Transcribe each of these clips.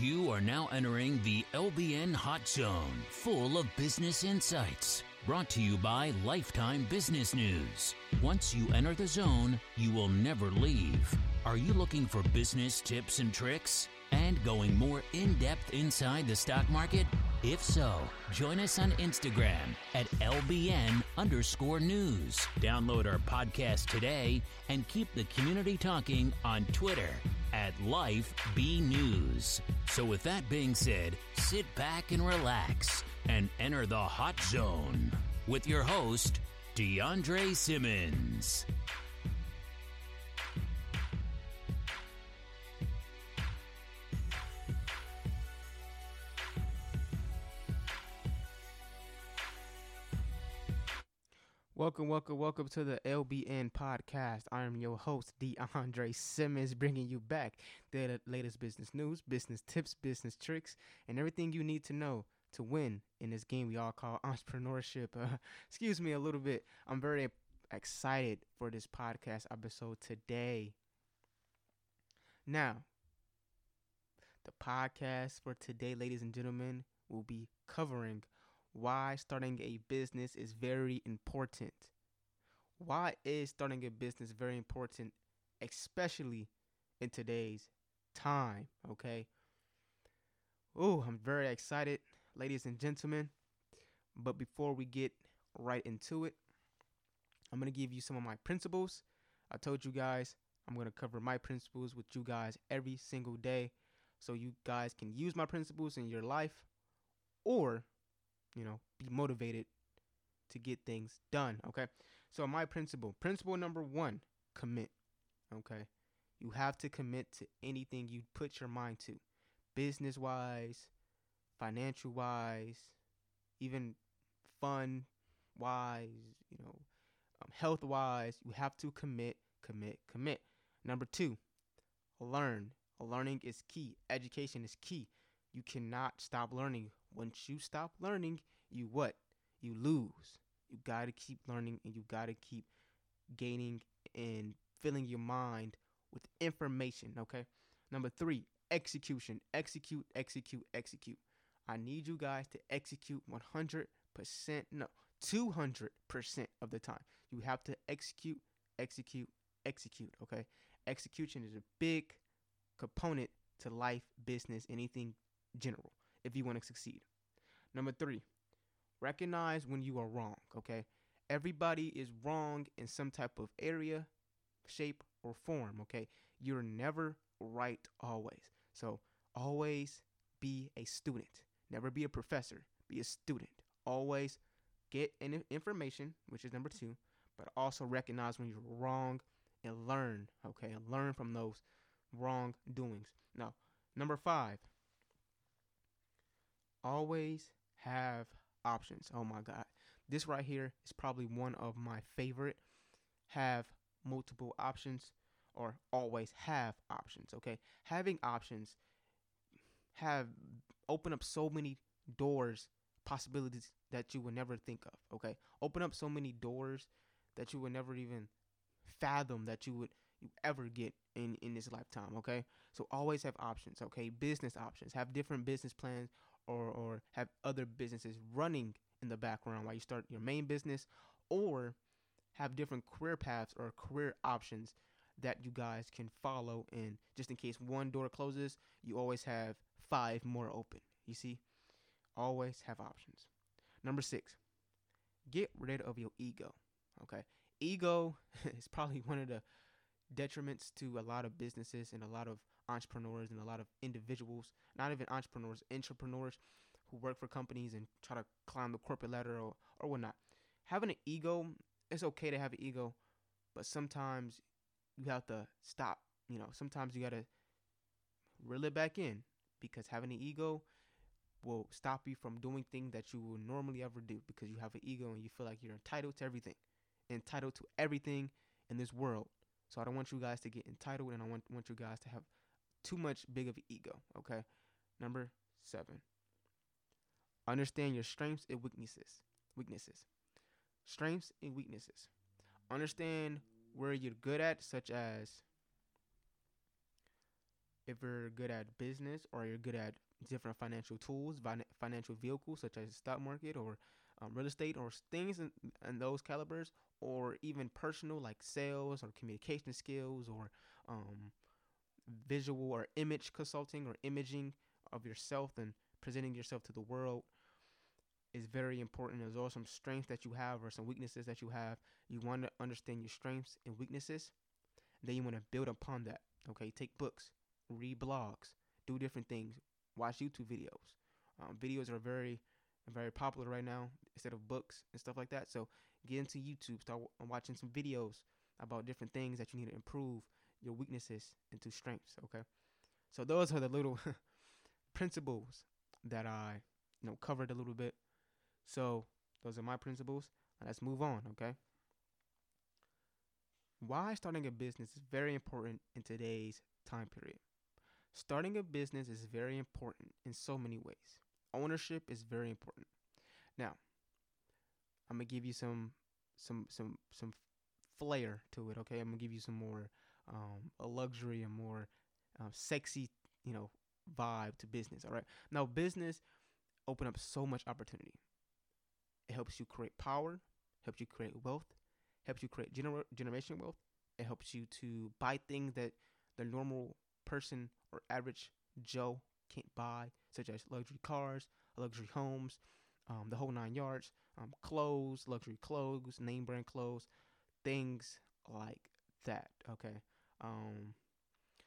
You are now entering the LBN Hot Zone, full of business insights. Brought to you by Lifetime Business News. Once you enter the zone, you will never leave. Are you looking for business tips and tricks? And going more in depth inside the stock market? If so, join us on Instagram at LBN underscore news. Download our podcast today and keep the community talking on Twitter at Life B News. So, with that being said, sit back and relax and enter the hot zone with your host, DeAndre Simmons. Welcome, welcome, welcome to the LBN podcast. I am your host, DeAndre Simmons, bringing you back the latest business news, business tips, business tricks, and everything you need to know to win in this game we all call entrepreneurship. Uh, excuse me a little bit. I'm very excited for this podcast episode today. Now, the podcast for today, ladies and gentlemen, will be covering why starting a business is very important. Why is starting a business very important, especially in today's time? Okay. Oh, I'm very excited, ladies and gentlemen. But before we get right into it, I'm going to give you some of my principles. I told you guys I'm going to cover my principles with you guys every single day so you guys can use my principles in your life or you know, be motivated to get things done. Okay. So, my principle, principle number one, commit. Okay. You have to commit to anything you put your mind to, business wise, financial wise, even fun wise, you know, um, health wise. You have to commit, commit, commit. Number two, learn. Learning is key. Education is key. You cannot stop learning. Once you stop learning, you what? You lose. You got to keep learning and you got to keep gaining and filling your mind with information, okay? Number 3, execution. Execute, execute, execute. I need you guys to execute 100%, no, 200% of the time. You have to execute, execute, execute, okay? Execution is a big component to life, business, anything general if you want to succeed. Number three, recognize when you are wrong, okay? Everybody is wrong in some type of area, shape, or form, okay? You're never right always. So always be a student. Never be a professor. Be a student. Always get information, which is number two, but also recognize when you're wrong and learn, okay? Learn from those wrong doings. Now, number five, always have options. Oh my God. This right here is probably one of my favorite. Have multiple options or always have options. Okay. Having options have open up so many doors, possibilities that you would never think of. Okay. Open up so many doors that you would never even fathom that you would you ever get in in this lifetime okay so always have options okay business options have different business plans or or have other businesses running in the background while you start your main business or have different career paths or career options that you guys can follow and just in case one door closes you always have five more open you see? Always have options. Number 6 get rid of your ego okay? Ego is probably one of the detriments to a lot of businesses and a lot of entrepreneurs and a lot of individuals, not even entrepreneurs, entrepreneurs who work for companies and try to climb the corporate ladder or, or whatnot. Having an ego, it's okay to have an ego, but sometimes you have to stop. You know, sometimes you got to reel it back in because having an ego will stop you from doing things that you would normally ever do because you have an ego and you feel like you're entitled to everything, entitled to everything in this world. So I don't want you guys to get entitled and I want, want you guys to have too much big of an ego. Okay. Number seven. Understand your strengths and weaknesses. Weaknesses. Strengths and weaknesses. Understand where you're good at, such as if you're good at business or you're good at different financial tools, financial vehicles such as stock market or um, real estate or things in, in, those calibers, or even personal like sales or communication skills or um, visual or image consulting or imaging of yourself and presenting yourself to the world is very important. There's also some strengths that you have or some weaknesses that you have. You want to understand your strengths and weaknesses. Then you want to build upon that. Okay, take books, read blogs, do different things, watch YouTube videos. Um, videos are very, very popular right now instead of books and stuff like that. So get into YouTube, start watching some videos about different things that you need to improve your weaknesses into strengths. Okay, so those are the little principles that I, you know, covered a little bit. So those are my principles. Let's move on. Okay. Why starting a business is very important in today's time period. Starting a business is very important in so many ways. Ownership is very important. Now, I'm gonna give you some some some some flair to it. Okay, I'm gonna give you some more um, a luxury and more uh, sexy, you know, vibe to business. All right. Now, business open up so much opportunity. It helps you create power, helps you create wealth, helps you create gener- generation wealth. It helps you to buy things that the normal person or average Joe can't buy, such as luxury cars, luxury homes, um, the whole nine yards, um, clothes, luxury clothes, name brand clothes, things like that. Okay. Um,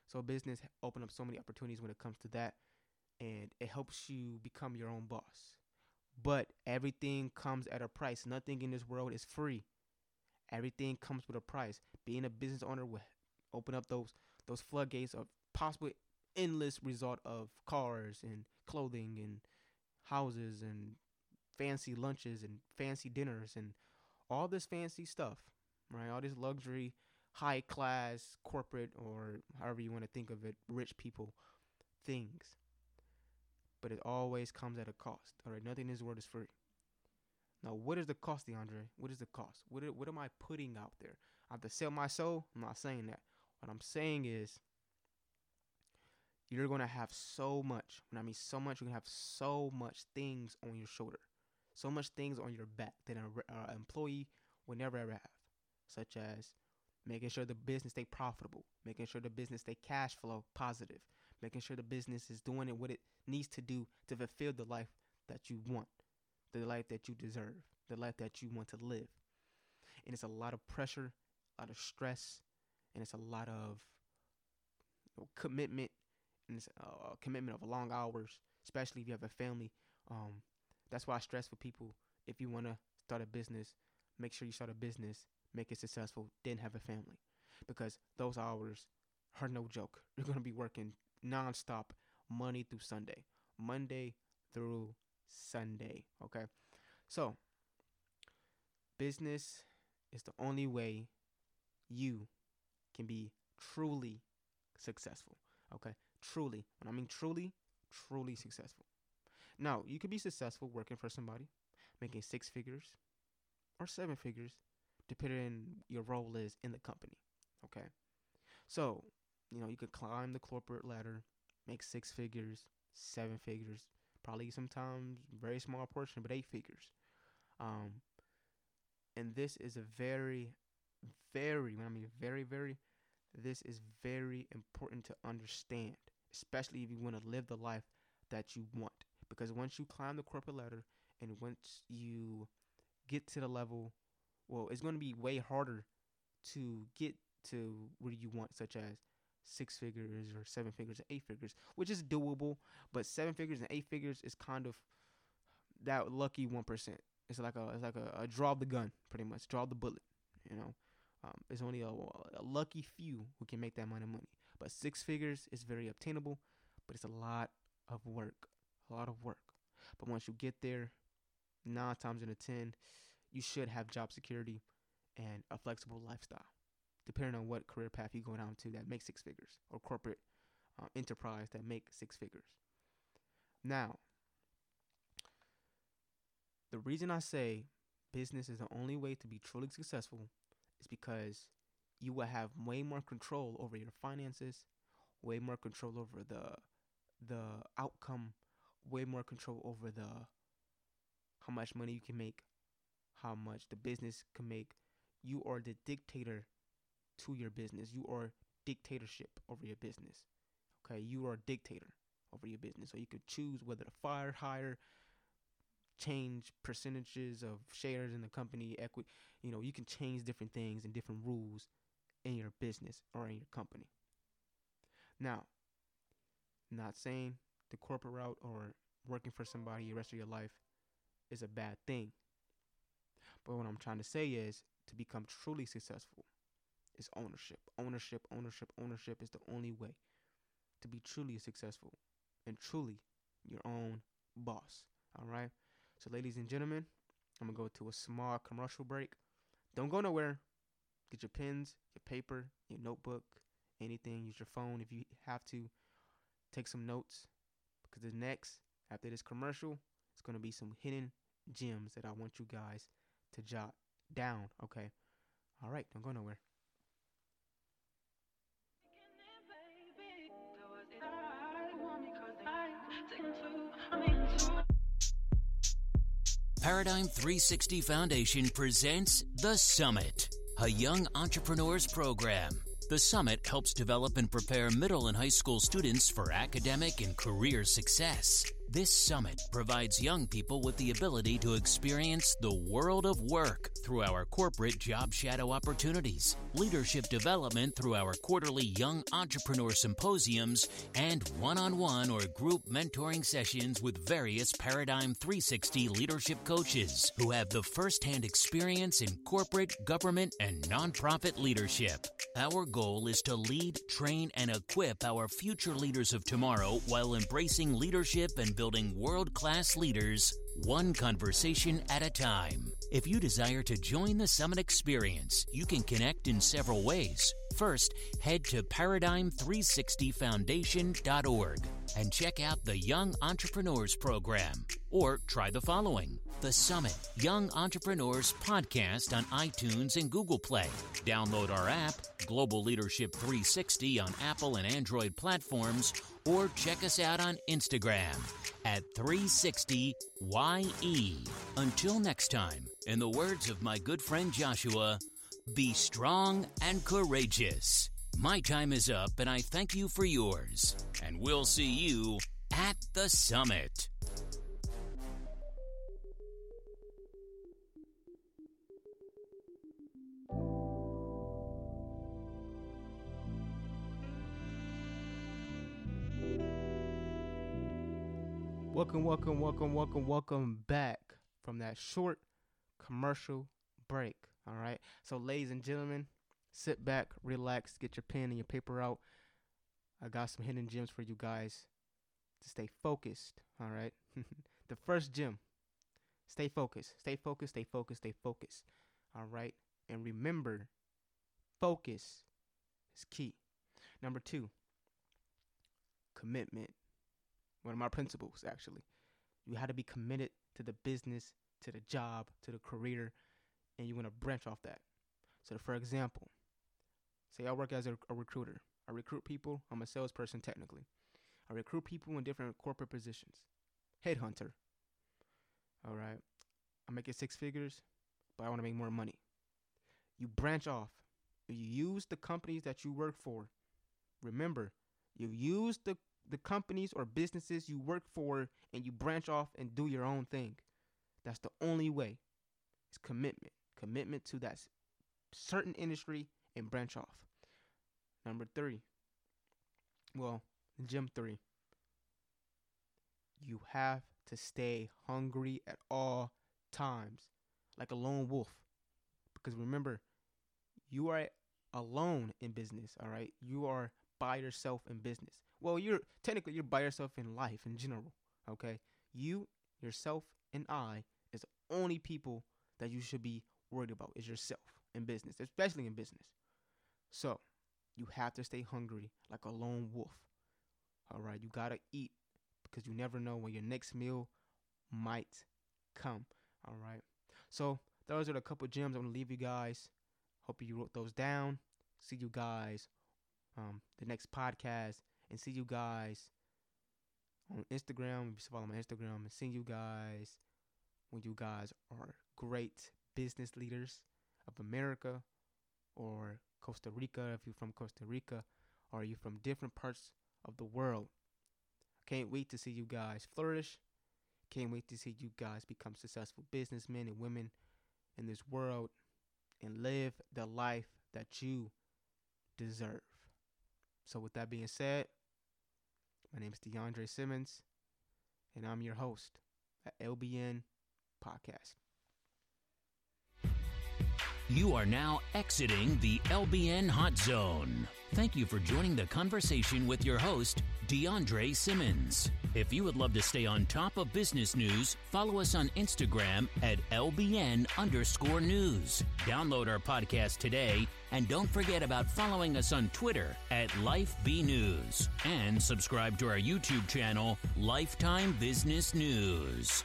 so business open up so many opportunities when it comes to that, and it helps you become your own boss. But everything comes at a price. Nothing in this world is free. Everything comes with a price. Being a business owner will open up those those floodgates of possible endless result of cars and clothing and houses and fancy lunches and fancy dinners and all this fancy stuff, right? All this luxury, high class, corporate, or however you want to think of it, rich people things. But it always comes at a cost. All right, nothing in this world is free. Now, what is the cost, DeAndre? What is the cost? What, what am I putting out there? I have to sell my soul? I'm not saying that. What I'm saying is you're going to have so much. When I mean so much, you're going to have so much things on your shoulder, so much things on your back that an employee will never ever have, such as making sure the business stay profitable, making sure the business stay cash flow positive, making sure the business is doing it what it needs to do to fulfill the life that you want, the life that you deserve, the life that you want to live. And it's a lot of pressure, a lot of stress, and it's a lot of you know, commitment and it's a commitment of long hours, especially if you have a family. Um, that's why I stress for people if you want to start a business, make sure you start a business, make it successful, then have a family, because those hours are no joke. You're gonna be working nonstop, Monday through Sunday, Monday through Sunday. Okay, so business is the only way you can be truly successful. Okay, truly, when I mean truly, truly successful. Now, you could be successful working for somebody, making six figures or seven figures, depending on your role is in the company. Okay. So, you know, you could climb the corporate ladder, make six figures, seven figures, probably sometimes very small portion, but eight figures. Um, and this is a very, very, I mean, very, very, this is very important to understand especially if you want to live the life that you want. Because once you climb the corporate ladder and once you get to the level, well, it's going to be way harder to get to where you want, such as six figures or seven figures or eight figures, which is doable. But seven figures and eight figures is kind of that lucky one percent. It's like a it's like a, a draw the gun, pretty much draw the bullet. You know, um, there's only a, a lucky few who can make that amount of money. But six figures is very obtainable, but it's a lot of work, a lot of work. But once you get there, nine times out of ten, you should have job security and a flexible lifestyle, depending on what career path you go down to that makes six figures or corporate uh, enterprise that make six figures. Now, the reason I say business is the only way to be truly successful is because you will have way more control over your finances, way more control over the the outcome, way more control over the how much money you can make, how much the business can make. You are the dictator to your business. You are dictatorship over your business. Okay, you are a dictator over your business. So you could choose whether to fire, hire, change percentages of shares in the company, equity. You know, you can change different things and different rules in your business or in your company. Now, not saying the corporate route or working for somebody the rest of your life is a bad thing. But what I'm trying to say is to become truly successful is ownership. Ownership, ownership, ownership is the only way to be truly successful and truly your own boss. All right. So, ladies and gentlemen, I'm gonna go to a small commercial break. Don't go nowhere. Get your pens, your paper, your notebook, anything. Use your phone if you have to. Take some notes because the next after this commercial, it's gonna be some hidden gems that I want you guys to jot down. Okay. All right. Don't go nowhere. Paradigm 360 Foundation presents The Summit, a young entrepreneurs program. The Summit helps develop and prepare middle and high school students for academic and career success. This summit provides young people with the ability to experience the world of work through our corporate job shadow opportunities, leadership development through our quarterly Young Entrepreneur Symposiums, and one on one or group mentoring sessions with various Paradigm 360 leadership coaches who have the first hand experience in corporate, government, and nonprofit leadership. Our goal is to lead, train, and equip our future leaders of tomorrow while embracing leadership and building world class leaders one conversation at a time. If you desire to join the Summit experience, you can connect in several ways. First, head to paradigm360foundation.org and check out the Young Entrepreneurs Program. Or try the following The Summit Young Entrepreneurs Podcast on iTunes and Google Play. Download our app, Global Leadership 360, on Apple and Android platforms, or check us out on Instagram at 360YE. Until next time, in the words of my good friend Joshua, be strong and courageous. My time is up, and I thank you for yours. And we'll see you at the summit. Welcome, welcome, welcome, welcome, welcome back from that short commercial break. All right. So, ladies and gentlemen, sit back, relax, get your pen and your paper out. I got some hidden gems for you guys to stay focused. All right. the first gem stay focused, stay focused, stay focused, stay focused. All right. And remember, focus is key. Number two, commitment one of my principles actually. You have to be committed to the business, to the job, to the career, and you want to branch off that. So, for example, say I work as a, a recruiter. I recruit people. I'm a salesperson technically. I recruit people in different corporate positions. Headhunter. All right. I'm making six figures, but I want to make more money. You branch off. You use the companies that you work for. Remember, you use the the companies or businesses you work for and you branch off and do your own thing. That's the only way. It's commitment. Commitment to that certain industry and branch off. Number three. Well, gem three. You have to stay hungry at all times, like a lone wolf. Because remember, you are alone in business, all right? You are by yourself in business. Well, you're technically you're by yourself in life in general. Okay, you, yourself, and I is the only people that you should be worried about is yourself in business, especially in business. So you have to stay hungry like a lone wolf. All right, you gotta eat because you never know when your next meal might come. All right, so those are the couple gems I'm gonna leave you guys. Hope you wrote those down. See you guys um, the next podcast and see you guys on Instagram. Follow my Instagram and see you guys when you guys are great business leaders of America or Costa Rica, if you're from Costa Rica, or you from different parts of the world. Can't wait to see you guys flourish. Can't wait to see you guys become successful businessmen and women in this world and live the life that you deserve. So, with that being said, my name is DeAndre Simmons, and I'm your host at LBN Podcast. You are now exiting the LBN Hot Zone. Thank you for joining the conversation with your host, DeAndre Simmons. If you would love to stay on top of business news, follow us on Instagram at LBN underscore news. Download our podcast today, and don't forget about following us on Twitter at Life B News. And subscribe to our YouTube channel, Lifetime Business News.